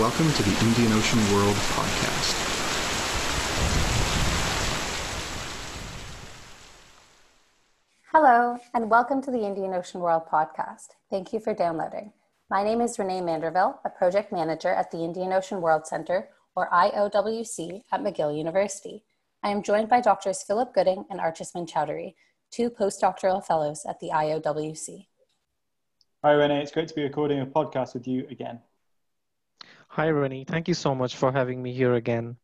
Welcome to the Indian Ocean World podcast. Hello, and welcome to the Indian Ocean World podcast. Thank you for downloading. My name is Renee Manderville, a project manager at the Indian Ocean World Center, or IOWC, at McGill University. I am joined by Doctors Philip Gooding and Archisman Chaudhuri, two postdoctoral fellows at the IOWC. Hi, Renee. It's great to be recording a podcast with you again. Hi, Rennie. Thank you so much for having me here again.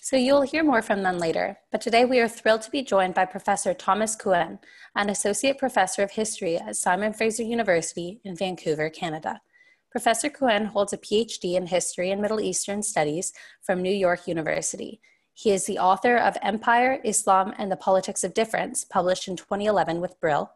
So you'll hear more from them later, but today we are thrilled to be joined by Professor Thomas Kuehn, an Associate Professor of History at Simon Fraser University in Vancouver, Canada. Professor Kuehn holds a PhD in History and Middle Eastern Studies from New York University. He is the author of Empire, Islam, and the Politics of Difference, published in 2011 with Brill,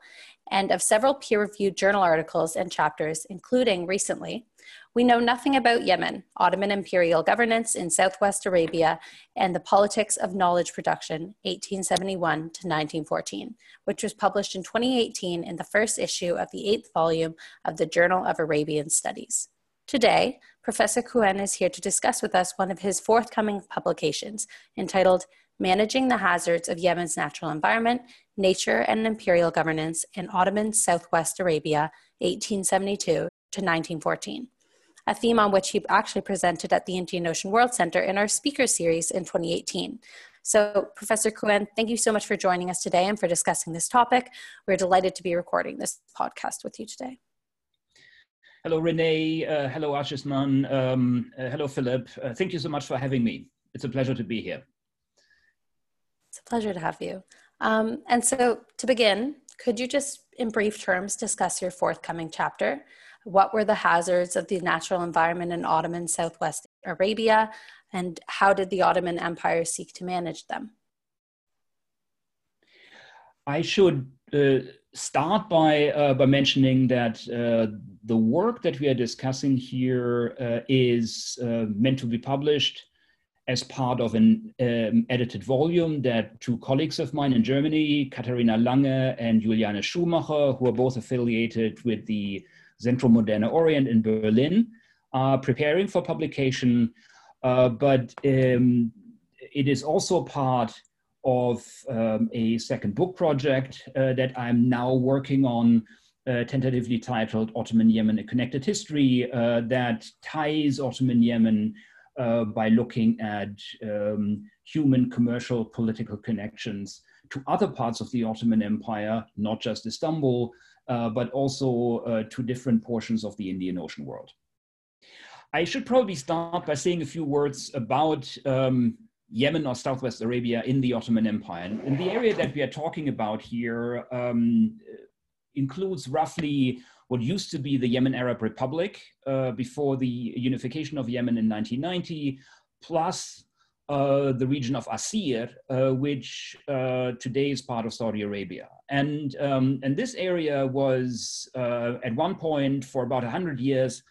and of several peer reviewed journal articles and chapters, including recently we know nothing about Yemen, Ottoman imperial governance in southwest Arabia, and the politics of knowledge production, 1871 to 1914, which was published in 2018 in the first issue of the eighth volume of the Journal of Arabian Studies. Today, Professor Kuehn is here to discuss with us one of his forthcoming publications entitled Managing the Hazards of Yemen's Natural Environment, Nature and Imperial Governance in Ottoman Southwest Arabia, 1872 to 1914 a theme on which he actually presented at the Indian Ocean World Center in our speaker series in 2018. So, Professor Kuehn, thank you so much for joining us today and for discussing this topic. We're delighted to be recording this podcast with you today. Hello, Renee. Uh, hello, Archisman. Um, uh, hello, Philip. Uh, thank you so much for having me. It's a pleasure to be here. It's a pleasure to have you. Um, and so, to begin, could you just, in brief terms, discuss your forthcoming chapter? What were the hazards of the natural environment in Ottoman Southwest Arabia, and how did the Ottoman Empire seek to manage them? I should uh, start by, uh, by mentioning that uh, the work that we are discussing here uh, is uh, meant to be published as part of an um, edited volume that two colleagues of mine in Germany, Katharina Lange and Juliane Schumacher, who are both affiliated with the Zentrum Moderner Orient in Berlin, are preparing for publication, uh, but um, it is also part of um, a second book project uh, that I'm now working on, uh, tentatively titled Ottoman Yemen, A Connected History, uh, that ties Ottoman Yemen uh, by looking at um, human, commercial, political connections to other parts of the Ottoman Empire, not just Istanbul, uh, but also uh, to different portions of the Indian Ocean world. I should probably start by saying a few words about um, Yemen or Southwest Arabia in the Ottoman Empire. And the area that we are talking about here um, includes roughly what used to be the Yemen Arab Republic uh, before the unification of Yemen in 1990, plus uh, the region of Asir, uh, which uh, today is part of Saudi Arabia. And, um, and this area was uh, at one point for about 100 years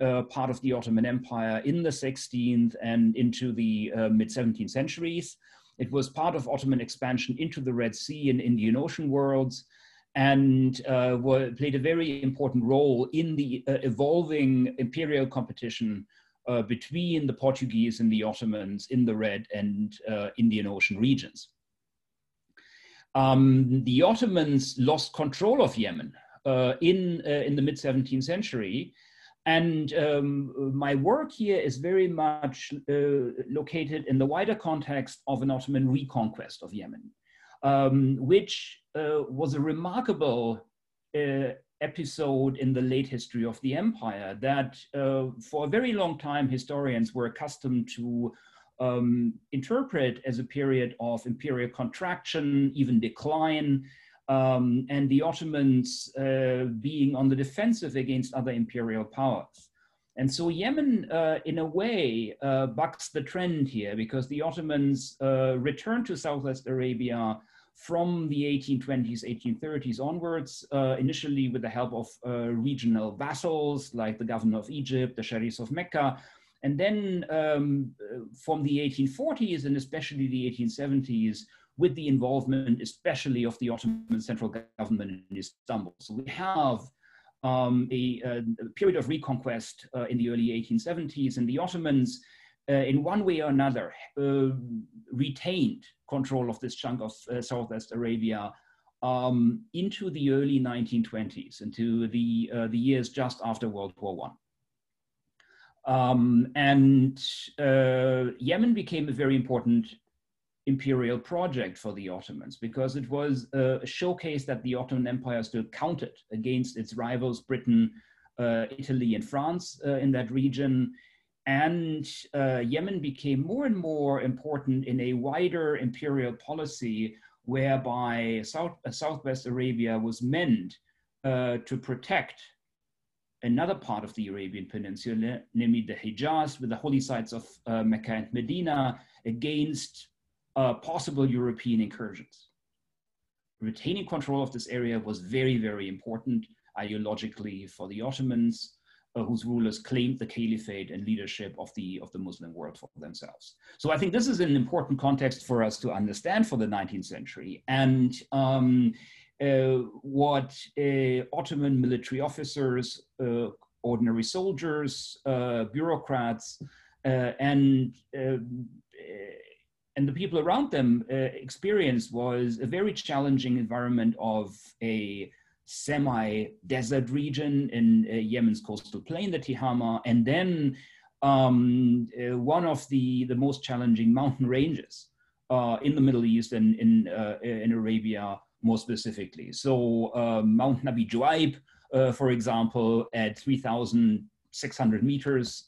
uh, part of the Ottoman Empire in the 16th and into the mid 17th centuries. It was part of Ottoman expansion into the Red Sea and Indian Ocean worlds and were, played a very important role in the evolving imperial competition uh, between the Portuguese and the Ottomans in the Red and uh, Indian Ocean regions. Um, the Ottomans lost control of Yemen uh, in, uh, in the mid 17th century. And um, my work here is very much uh, located in the wider context of an Ottoman reconquest of Yemen, um, which uh, was a remarkable episode in the late history of the empire that uh, for a very long time historians were accustomed to um, interpret as a period of imperial contraction, even decline, um, and the Ottomans uh, being on the defensive against other imperial powers. And so Yemen, uh, in a way, uh, bucks the trend here because the Ottomans uh, returned to Southwest Arabia from the 1820s, 1830s onwards, uh, initially with the help of uh, regional vassals like the governor of Egypt, the sharifs of Mecca, and then um, from the 1840s and especially the 1870s, with the involvement especially of the Ottoman central government in Istanbul. So we have um, a, a, period of reconquest uh, in the early 1870s, and the Ottomans, uh, in one way or another, uh, retained control of this chunk of uh, Southwest Arabia um, into the early 1920s, into the, uh, the years just after World War One. Um, and uh, Yemen became a very important imperial project for the Ottomans because it was a showcase that the Ottoman Empire still counted against its rivals, Britain, uh, Italy, and France uh, in that region. And uh, Yemen became more and more important in a wider imperial policy whereby South, uh, Southwest Arabia was meant uh, to protect another part of the Arabian Peninsula, namely the Hijaz, with the holy sites of uh, Mecca and Medina, against uh, possible European incursions. Retaining control of this area was very, very important ideologically for the Ottomans, uh, whose rulers claimed the caliphate and leadership of the, of the Muslim world for themselves. So I think this is an important context for us to understand for the 19th century. And um, uh, what uh, Ottoman military officers, uh, ordinary soldiers, uh, bureaucrats, and and the people around them uh, experienced was a very challenging environment of a semi-desert region in uh, Yemen's coastal plain, the Tihama, and then um, uh, one of the, the most challenging mountain ranges uh, in the Middle East and in, uh, in Arabia more specifically. So um, Mount Nabi Shuaib, uh, for example, at 3,600 meters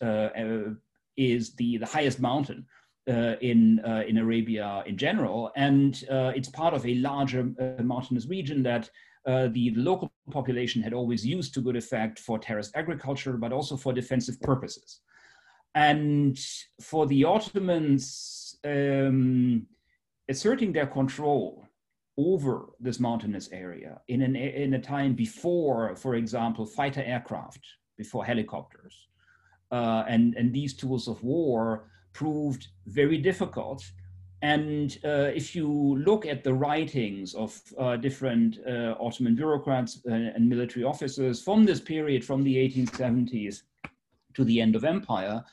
is the, the highest mountain uh, in uh, in Arabia in general, and uh, it's part of a larger uh, mountainous region that uh, the, local population had always used to good effect for terraced agriculture, but also for defensive purposes. And for the Ottomans, um, asserting their control over this mountainous area in, an, in a time before, for example, fighter aircraft, before helicopters, uh, and, and these tools of war proved very difficult. And uh, if you look at the writings of uh, different uh, Ottoman bureaucrats uh, and military officers from this period, from the 1870s to the end of empire,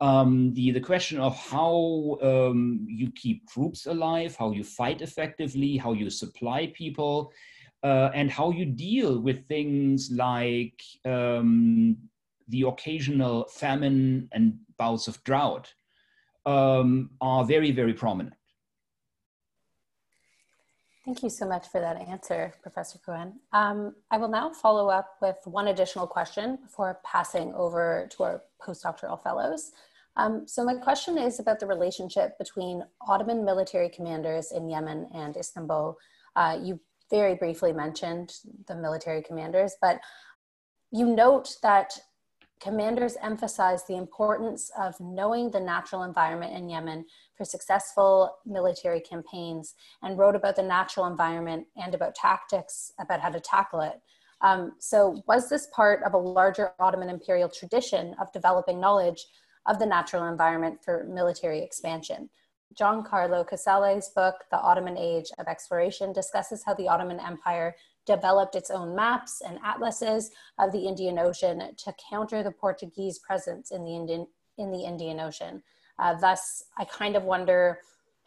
um, the, the question of how um, you keep troops alive, how you fight effectively, how you supply people, uh, and how you deal with things like um, the occasional famine and bouts of drought um, are very, very prominent. Thank you so much for that answer, Professor Kuehn. Um, I will now follow up with one additional question before passing over to our postdoctoral fellows. Um, so my question is about the relationship between Ottoman military commanders in Yemen and Istanbul. Uh, you very briefly mentioned the military commanders, but you note that commanders emphasized the importance of knowing the natural environment in Yemen for successful military campaigns and wrote about the natural environment and about tactics about how to tackle it. Um, so, was this part of a larger Ottoman imperial tradition of developing knowledge of the natural environment for military expansion? Giancarlo Casale's book, The Ottoman Age of Exploration, discusses how the Ottoman Empire developed its own maps and atlases of the Indian Ocean to counter the Portuguese presence in the Indian, in the Indian Ocean. Uh, thus, I kind of wonder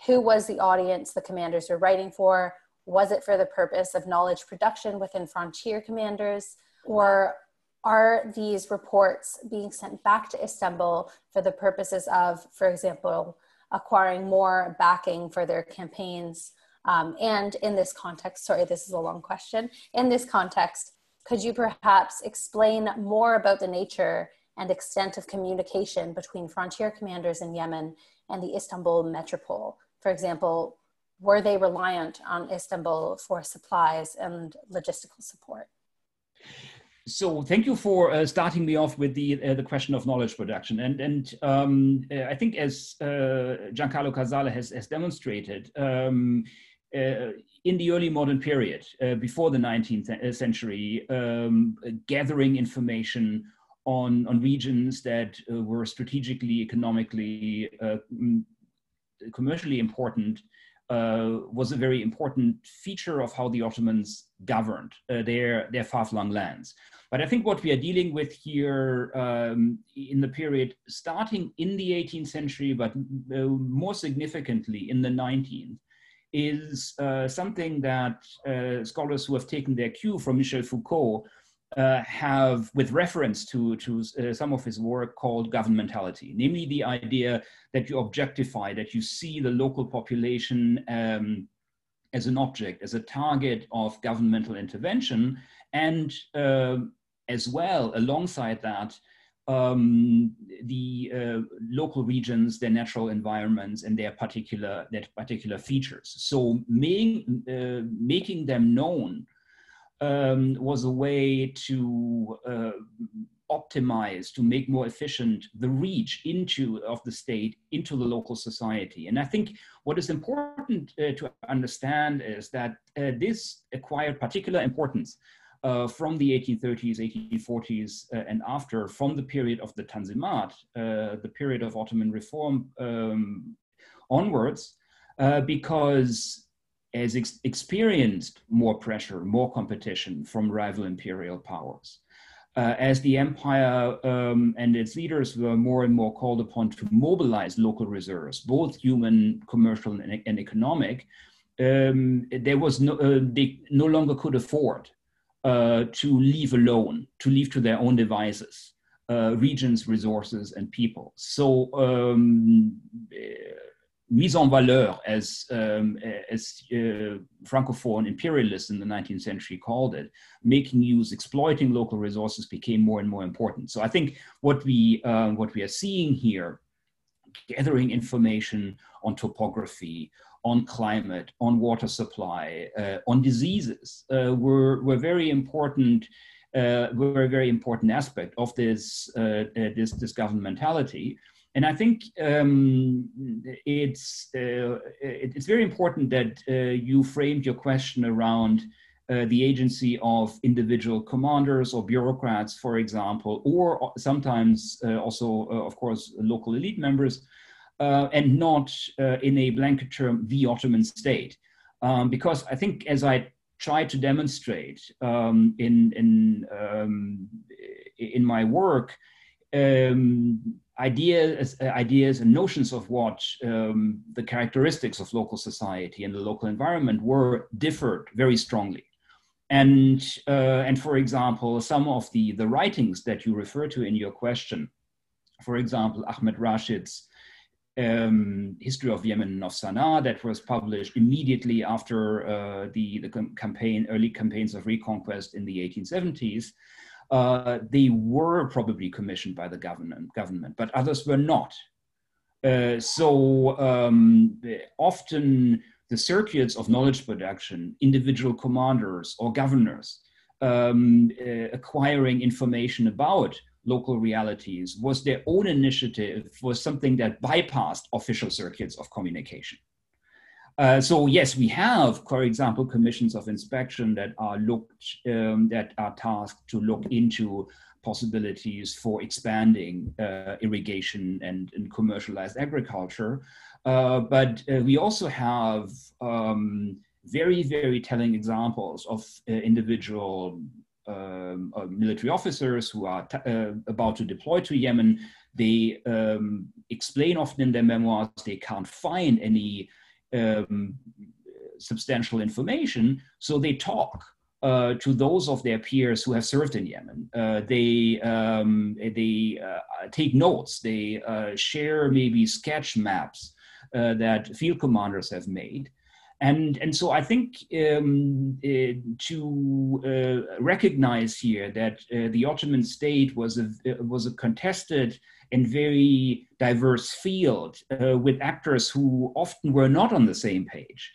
who was the audience the commanders were writing for? Was it for the purpose of knowledge production within frontier commanders? Or are these reports being sent back to Istanbul for the purposes of, for example, acquiring more backing for their campaigns um, and in this context, sorry, this is a long question. In this context, could you perhaps explain more about the nature and extent of communication between frontier commanders in Yemen and the Istanbul metropole? For example, were they reliant on Istanbul for supplies and logistical support? So thank you for uh, starting me off with the uh, the question of knowledge production, and and um, I think as uh, Giancarlo Casale has, has demonstrated, um, in the early modern period, uh, before the 19th uh, century, um, gathering information on, on regions that were strategically, economically, mm, commercially important uh, was a very important feature of how the Ottomans governed uh, their, their far-flung lands. But I think what we are dealing with here um, in the period starting in the 18th century, but uh, more significantly in the 19th, is uh, something that uh, scholars who have taken their cue from Michel Foucault uh, have, with reference to, to uh, some of his work, called governmentality, namely the idea that you objectify, that you see the local population um, as an object, as a target of governmental intervention, and uh, as well, alongside that, um, the uh, local regions, their natural environments, and their particular their particular features. So, making uh, making them known um, was a way to uh, optimize, to make more efficient the reach into of the state into the local society. And I think what is important uh, to understand is that uh, this acquired particular importance uh, from the 1830s, 1840s, uh, and after, from the period of the Tanzimat, uh, the period of Ottoman reform um, onwards, because has ex experienced more pressure, more competition from rival imperial powers. Uh, as the empire um, and its leaders were more and more called upon to mobilize local reserves, both human, commercial, and, and economic, um, there was no, uh, they no longer could afford uh, to leave alone, to leave to their own devices, uh, regions, resources, and people. So um, mise en valeur, as, um, as uh, Francophone imperialists in the 19th century called it, making use, exploiting local resources became more and more important. So I think what we, uh, what we are seeing here, gathering information on topography, on climate, on water supply, uh, on diseases, uh, were, were very important uh, were a very important aspect of this, uh, uh, this, this governmentality. And I think um, it's, uh, it's very important that you framed your question around uh, the agency of individual commanders or bureaucrats, for example, or sometimes uh, also, uh, of course, local elite members, uh, and not in a blanket term, the Ottoman state. Um, because I think, as I tried to demonstrate um, in, in, um, in my work, um, ideas, uh, ideas and notions of what um, the characteristics of local society and the local environment were differed very strongly. And, uh, and for example, some of the, the writings that you refer to in your question, for example, Ahmed Rashid's um, History of Yemen of Sana'a that was published immediately after uh, the, the campaign, early campaigns of reconquest in the 1870s, uh, they were probably commissioned by the government, government but others were not. Uh, so um, often the circuits of knowledge production, individual commanders or governors um, uh, acquiring information about local realities was their own initiative, was something that bypassed official circuits of communication. Uh, so yes, we have, for example, commissions of inspection that are looked um, that are tasked to look into possibilities for expanding uh, irrigation and, and, commercialized agriculture. Uh, but uh, we also have um, very, very telling examples of uh, individual um, military officers who are about to deploy to Yemen. They um, explain often in their memoirs they can't find any um, substantial information, so they talk uh, to those of their peers who have served in Yemen. Uh, they um, they uh, take notes. They uh, share maybe sketch maps uh, that field commanders have made. And, and so I think um, uh, to recognize here that the Ottoman state was a, was a contested and very diverse field uh, with actors who often were not on the same page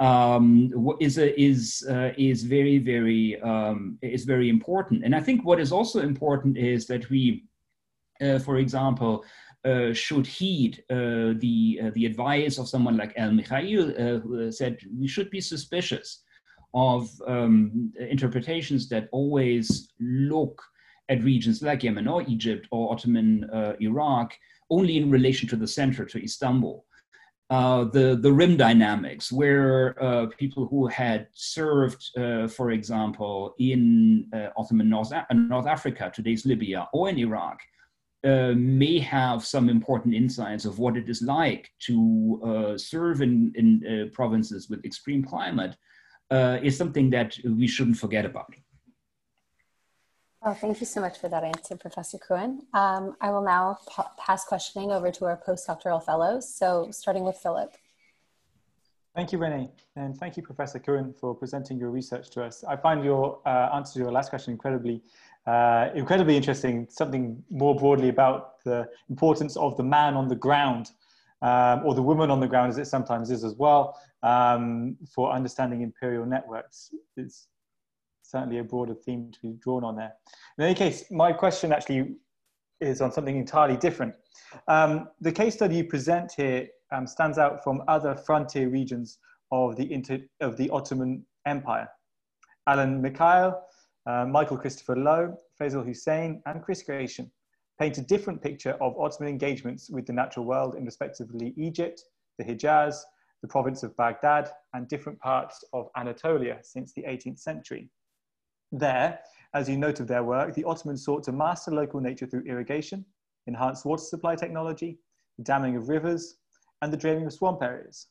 um, is a, is uh, is very very um, is very important. And I think what is also important is that we, uh, for example. Uh, should heed uh, the uh, the advice of someone like Alan Mikhail, who said we should be suspicious of um, interpretations that always look at regions like Yemen or Egypt or Ottoman Iraq only in relation to the center, to Istanbul. uh, the, the rim dynamics, where uh, people who had served, uh, for example, in Ottoman North, North Africa, today's Libya, or in Iraq, uh, may have some important insights of what it is like to uh, serve in, in provinces with extreme climate, is something that we shouldn't forget about. Oh, thank you so much for that answer, Professor Kuehn. Um, I will now pa pass questioning over to our postdoctoral fellows. So starting with Philip. Thank you, Renee, and thank you, Professor Kuehn, for presenting your research to us. I find your uh, answer to your last question incredibly, uh, incredibly interesting. Something more broadly about the importance of the man on the ground, um, or the woman on the ground, as it sometimes is as well, um, for understanding imperial networks. It's certainly a broader theme to be drawn on there. In any case, my question actually is on something entirely different. Um, the case study you present here um, stands out from other frontier regions of the, of the Ottoman Empire. Alan Mikhail, uh, Michael Christopher Low, Faisal Husain, and Chris Gratien paint a different picture of Ottoman engagements with the natural world in respectively Egypt, the Hijaz, the province of Baghdad, and different parts of Anatolia since the 18th century. There, as you note of their work, the Ottomans sought to master local nature through irrigation, enhanced water supply technology, the damming of rivers, and the draining of swamp areas.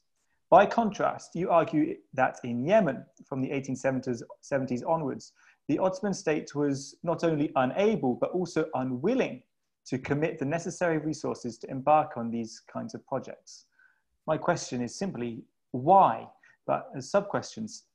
By contrast, you argue that in Yemen, from the 1870s onwards, the Ottoman state was not only unable, but also unwilling to commit the necessary resources to embark on these kinds of projects. My question is simply, why? But as sub-questions,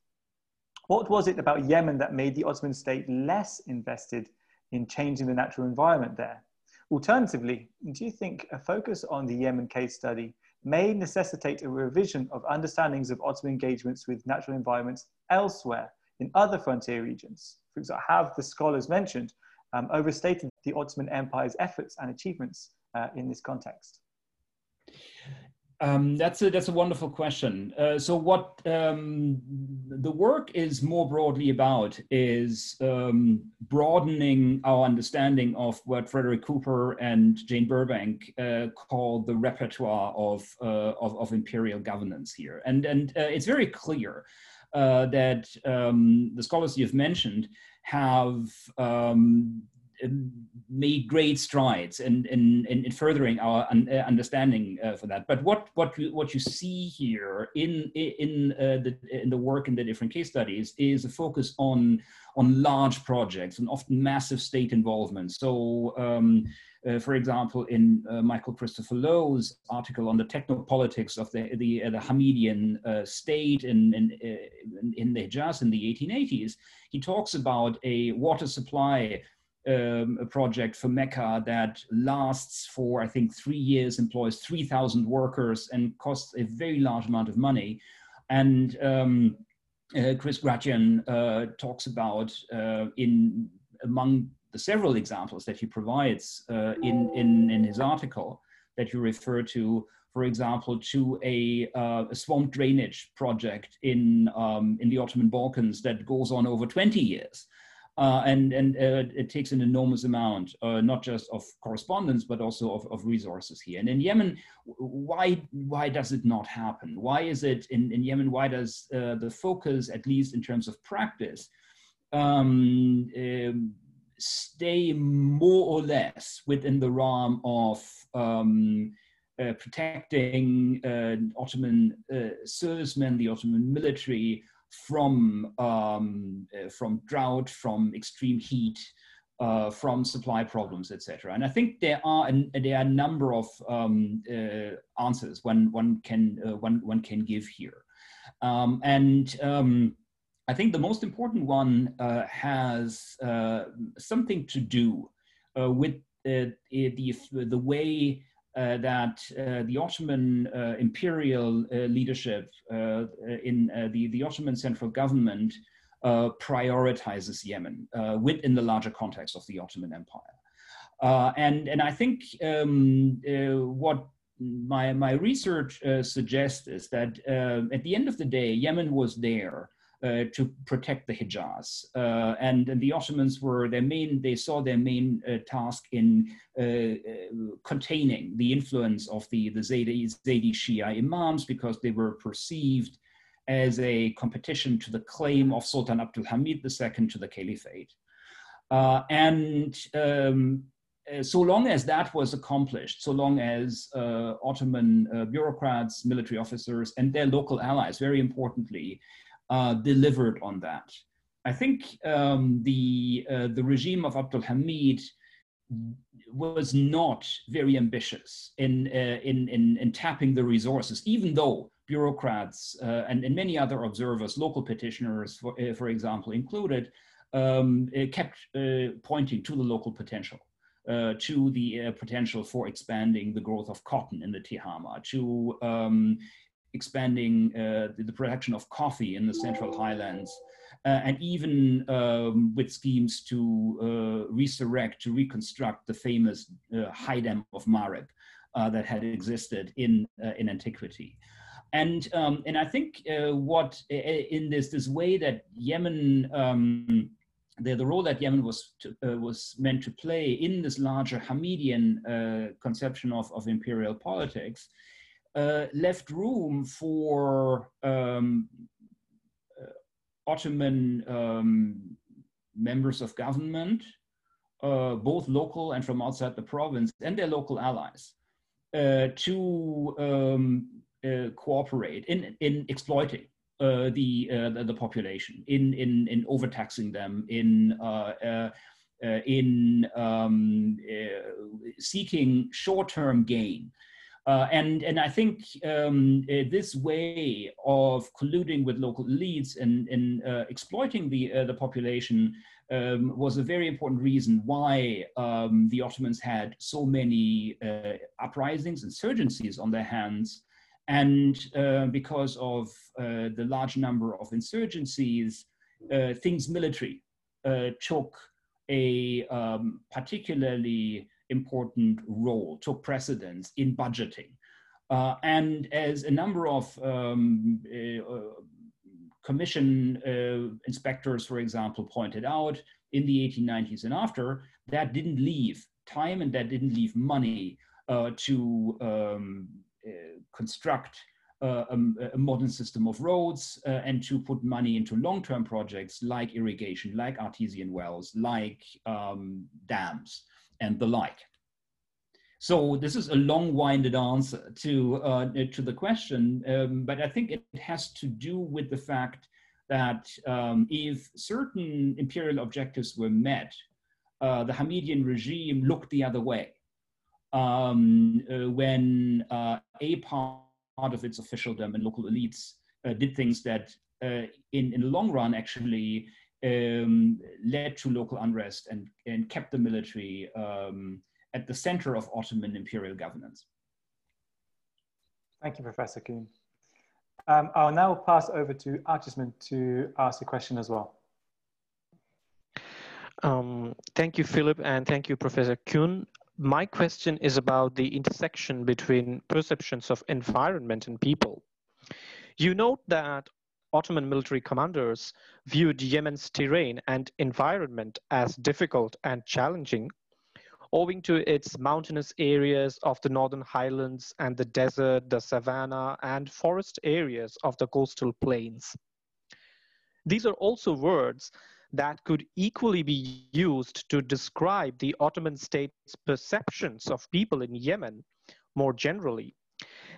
what was it about Yemen that made the Ottoman state less invested in changing the natural environment there? Alternatively, do you think a focus on the Yemen case study may necessitate a revision of understandings of Ottoman engagements with natural environments elsewhere in other frontier regions? For example, have the scholars mentioned um, overstated the Ottoman Empire's efforts and achievements uh, in this context? Um, that's a that's a wonderful question. Uh, so what um, the work is more broadly about is um, broadening our understanding of what Frederick Cooper and Jane Burbank uh, call the repertoire of, uh, of, of imperial governance here, and and uh, it's very clear uh, that um, the scholars you've mentioned have um, made great strides in, in, in furthering our uh, understanding uh, for that. But what, what, you, what you see here in, in, uh, the, in the work in the different case studies is a focus on, on large projects and often massive state involvement. So, um, uh, for example, in uh, Michael Christopher Low's article on the technopolitics of the, the, uh, the Hamidian state in, in, in the Hijaz in the 1880s, he talks about a water supply um, a project for Mecca that lasts for, I think, three years, employs 3,000 workers, and costs a very large amount of money. And um, uh, Chris Gratien uh, talks about uh, in among the several examples that he provides uh, in, in, in his article that you refer to, for example, to a, uh, a swamp drainage project in, um, in the Ottoman Balkans that goes on over 20 years. Uh, and and uh, it takes an enormous amount, uh, not just of correspondence, but also of, of resources here. And in Yemen, why why does it not happen? Why is it in, in Yemen? Why does uh, the focus, at least in terms of practice, um, um, stay more or less within the realm of um, uh, protecting uh, Ottoman servicemen, the Ottoman military, from um, uh, from drought, from extreme heat, uh, from supply problems, etc. And I think there are an, there are a number of um, uh, answers one one can uh, one one can give here, um, and. I think the most important one uh, has uh, something to do with the, the way uh, that uh, the Ottoman uh, imperial uh, leadership uh, uh, in the, the Ottoman central government prioritizes Yemen within the larger context of the Ottoman Empire. and, and I think um, what my, my research suggests is that at the end of the day, Yemen was there uh, to protect the Hijaz. Uh, and, and, the Ottomans were their main, they saw their main uh, task in uh, uh, containing the influence of the, the Zaydi, Zaydi Shia imams because they were perceived as a competition to the claim of Sultan Abdul Hamid II to the caliphate. and um, so long as that was accomplished, so long as uh, Ottoman uh, bureaucrats, military officers, and their local allies, very importantly, uh, delivered on that. I think um, the, uh, the regime of Abdul Hamid was not very ambitious in, uh, in, in, in, tapping the resources, even though bureaucrats uh, and, and, many other observers, local petitioners, for, uh, for example, included, um, kept pointing to the local potential. Uh, to the uh, potential for expanding the growth of cotton in the Tihama, to um, expanding uh, the, production of coffee in the Central Highlands, uh, and even um, with schemes to uh, resurrect, to reconstruct the famous uh, high dam of Marib uh, that had existed in, uh, in antiquity. And, um, and I think what in this, this way that Yemen, um, the, the role that Yemen was, to, was meant to play in this larger Hamidian conception of, of imperial politics, uh, left room for um, uh, Ottoman um, members of government, uh, both local and from outside the province, and their local allies, uh, to um, uh, cooperate in, in exploiting uh, the, the, the population, in in in overtaxing them, in in um, seeking short-term gain. Uh, and, and I think um, uh, this way of colluding with local elites and, uh, exploiting the, uh, the population um, was a very important reason why um, the Ottomans had so many uh, uprisings, insurgencies on their hands. And uh, because of the large number of insurgencies, things military took a um, particularly important role, took precedence in budgeting. Uh, and as a number of um, uh, commission uh, inspectors, for example, pointed out in the 1890s and after, that didn't leave time and that didn't leave money uh, to um, uh, construct uh, a, a, modern system of roads and to put money into long-term projects like irrigation, like artesian wells, like um, dams and the like. So this is a long-winded answer to uh, to the question, um, but I think it has to do with the fact that um, if certain imperial objectives were met, uh, the Hamidian regime looked the other way. Um, uh, when uh, a part of its officialdom and local elites uh, did things that, uh, in in the long run, actually um, led to local unrest and and kept the military um, at the center of Ottoman imperial governance. Thank you, Professor Kuehn. Um, I'll now pass over to Archisman to ask a question as well. Um, thank you, Philip, and thank you, Professor Kuehn. My question is about the intersection between perceptions of environment and people. You note that Ottoman military commanders viewed Yemen's terrain and environment as difficult and challenging owing to its mountainous areas of the northern highlands and the desert, the savanna, and forest areas of the coastal plains. These are also words that could equally be used to describe the Ottoman state's perceptions of people in Yemen more generally.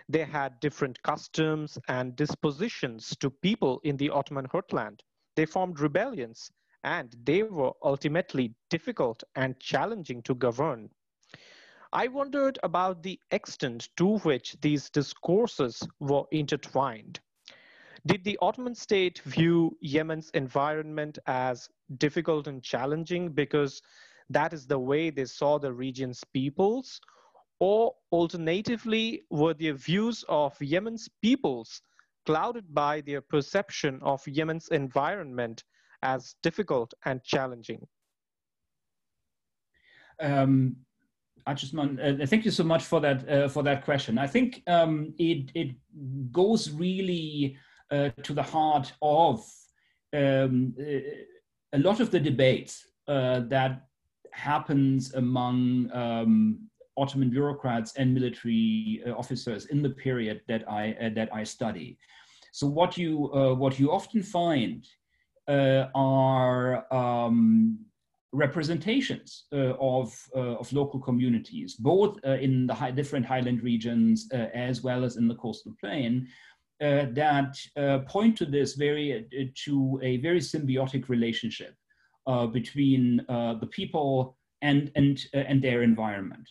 They had different customs and dispositions to people in the Ottoman heartland. They formed rebellions and they were ultimately difficult and challenging to govern. I wondered about the extent to which these discourses were intertwined. Did the Ottoman state view Yemen's environment as difficult and challenging because that is the way they saw the region's peoples? Or alternatively, were their views of Yemen's peoples clouded by their perception of Yemen's environment as difficult and challenging? Um, uh, thank you so much for that uh, for that question. I think um, it it goes really uh, to the heart of um, a lot of the debates uh, that happens among um, Ottoman bureaucrats and military uh, officers in the period that I uh, that I study. So what you uh, what you often find uh, are um, representations uh, of of local communities, both in the high, different highland regions as well as in the coastal plain, uh, that uh, point to this very uh, to a very symbiotic relationship between the people and and and their environment.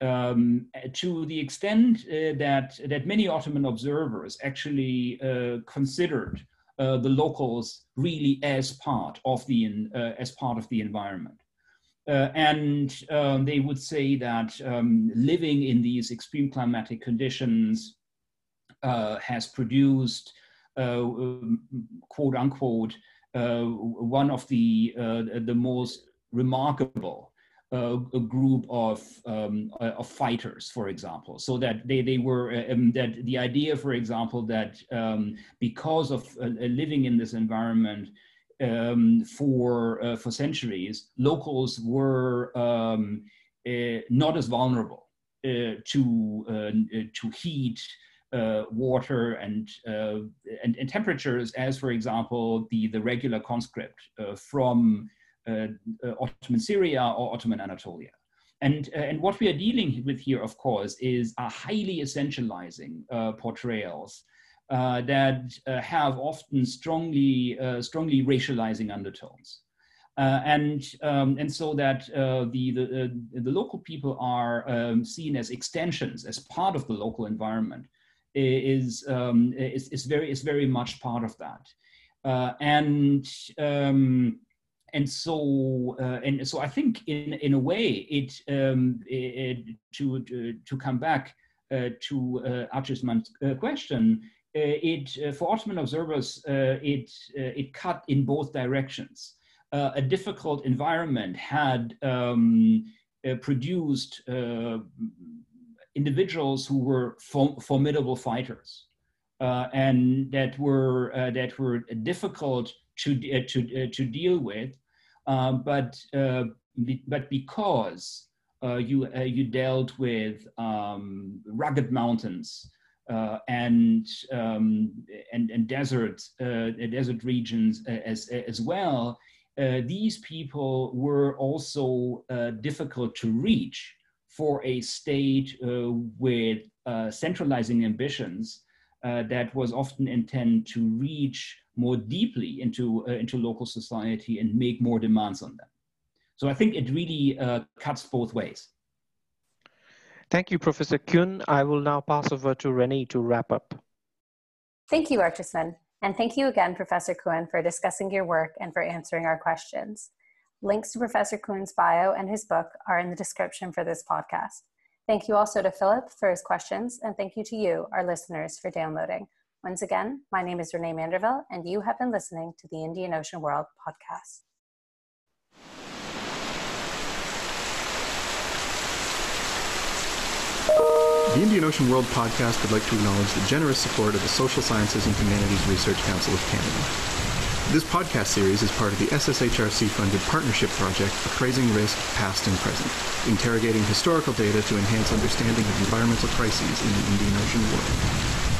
Um, to the extent that that many Ottoman observers actually considered uh, the locals really as part of the uh, as part of the environment. Uh, and um, they would say that um, living in these extreme climatic conditions uh, has produced, uh, um, quote unquote, uh, one of the the most remarkable uh, a group of um, uh, of fighters, for example, so that they they were um, that the idea, for example, that um, because of uh, living in this environment um, for for centuries, locals were um, not as vulnerable to to heat, uh, water and, uh, and, and temperaures as, for example, the the regular conscript uh, from uh, uh, Ottoman Syria or Ottoman Anatolia. And, uh, and what we are dealing with here, of course, is a highly essentializing portrayals that have often strongly strongly racializing undertones. Uh, and um, and so that uh, the the, uh, the local people are um, seen as extensions, as part of the local environment, is um, is, is very is very much part of that, uh, and um, and so uh, and so I think in in a way it, um, it to to come back uh, to uh, Archisman's uh, question. it for Ottoman observers, it it cut in both directions. a difficult environment had um, produced individuals who were formidable fighters uh, and that were uh, that were difficult to uh, to uh, to deal with, but uh, be, but because you you dealt with um, rugged mountains. and, um, and and desert desert regions as as well, these people were also difficult to reach for a state uh, with uh, centralizing ambitions uh, that was often intended to reach more deeply into, into local society and make more demands on them. So I think it really cuts both ways. Thank you, Professor Kuehn. I will now pass over to Renee to wrap up. Thank you, Archisman. And thank you again, Professor Kuehn, for discussing your work and for answering our questions. Links to Professor Kuehn's bio and his book are in the description for this podcast. Thank you also to Philip for his questions, and thank you to you, our listeners, for downloading. Once again, my name is Renee Manderville, and you have been listening to the Indian Ocean World podcast. The Indian Ocean World podcast would like to acknowledge the generous support of the Social Sciences and Humanities Research Council of Canada. This podcast series is part of the SSHRC-funded partnership project Appraising Risk, Past and Present, interrogating historical data to enhance understanding of environmental crises in the Indian Ocean world.